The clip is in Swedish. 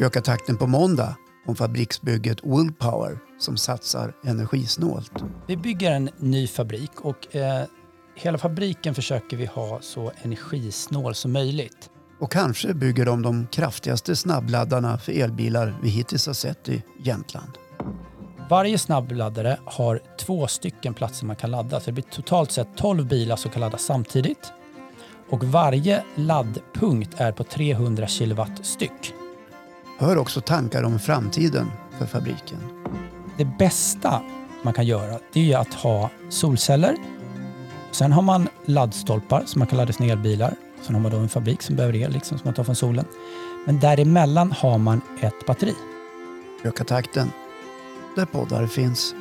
Öka takten på måndag om fabriksbygget Willpower som satsar energisnålt. Vi bygger en ny fabrik och eh, hela fabriken försöker vi ha så energisnål som möjligt. Och kanske bygger de de kraftigaste snabbladdarna för elbilar vi hittills har sett i Jämtland. Varje snabbladdare har två stycken platser man kan ladda. Så det blir totalt sett 12 bilar som kan laddas samtidigt. Och varje laddpunkt är på 300 kilowatt styck. Hör också tankar om framtiden för fabriken. Det bästa man kan göra det är att ha solceller. Sen har man laddstolpar som man kan ladda sina elbilar. Sen har man då en fabrik som behöver el liksom, som man tar från solen. Men däremellan har man ett batteri. Öka takten där poddar finns.